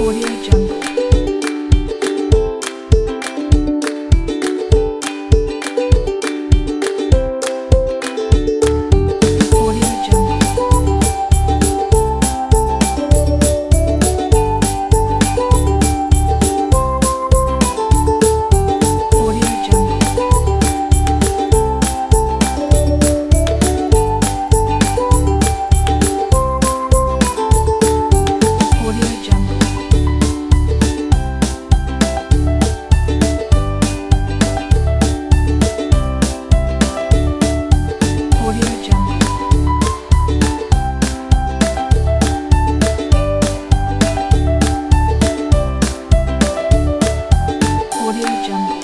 Audio Jungle. Audio Jungle.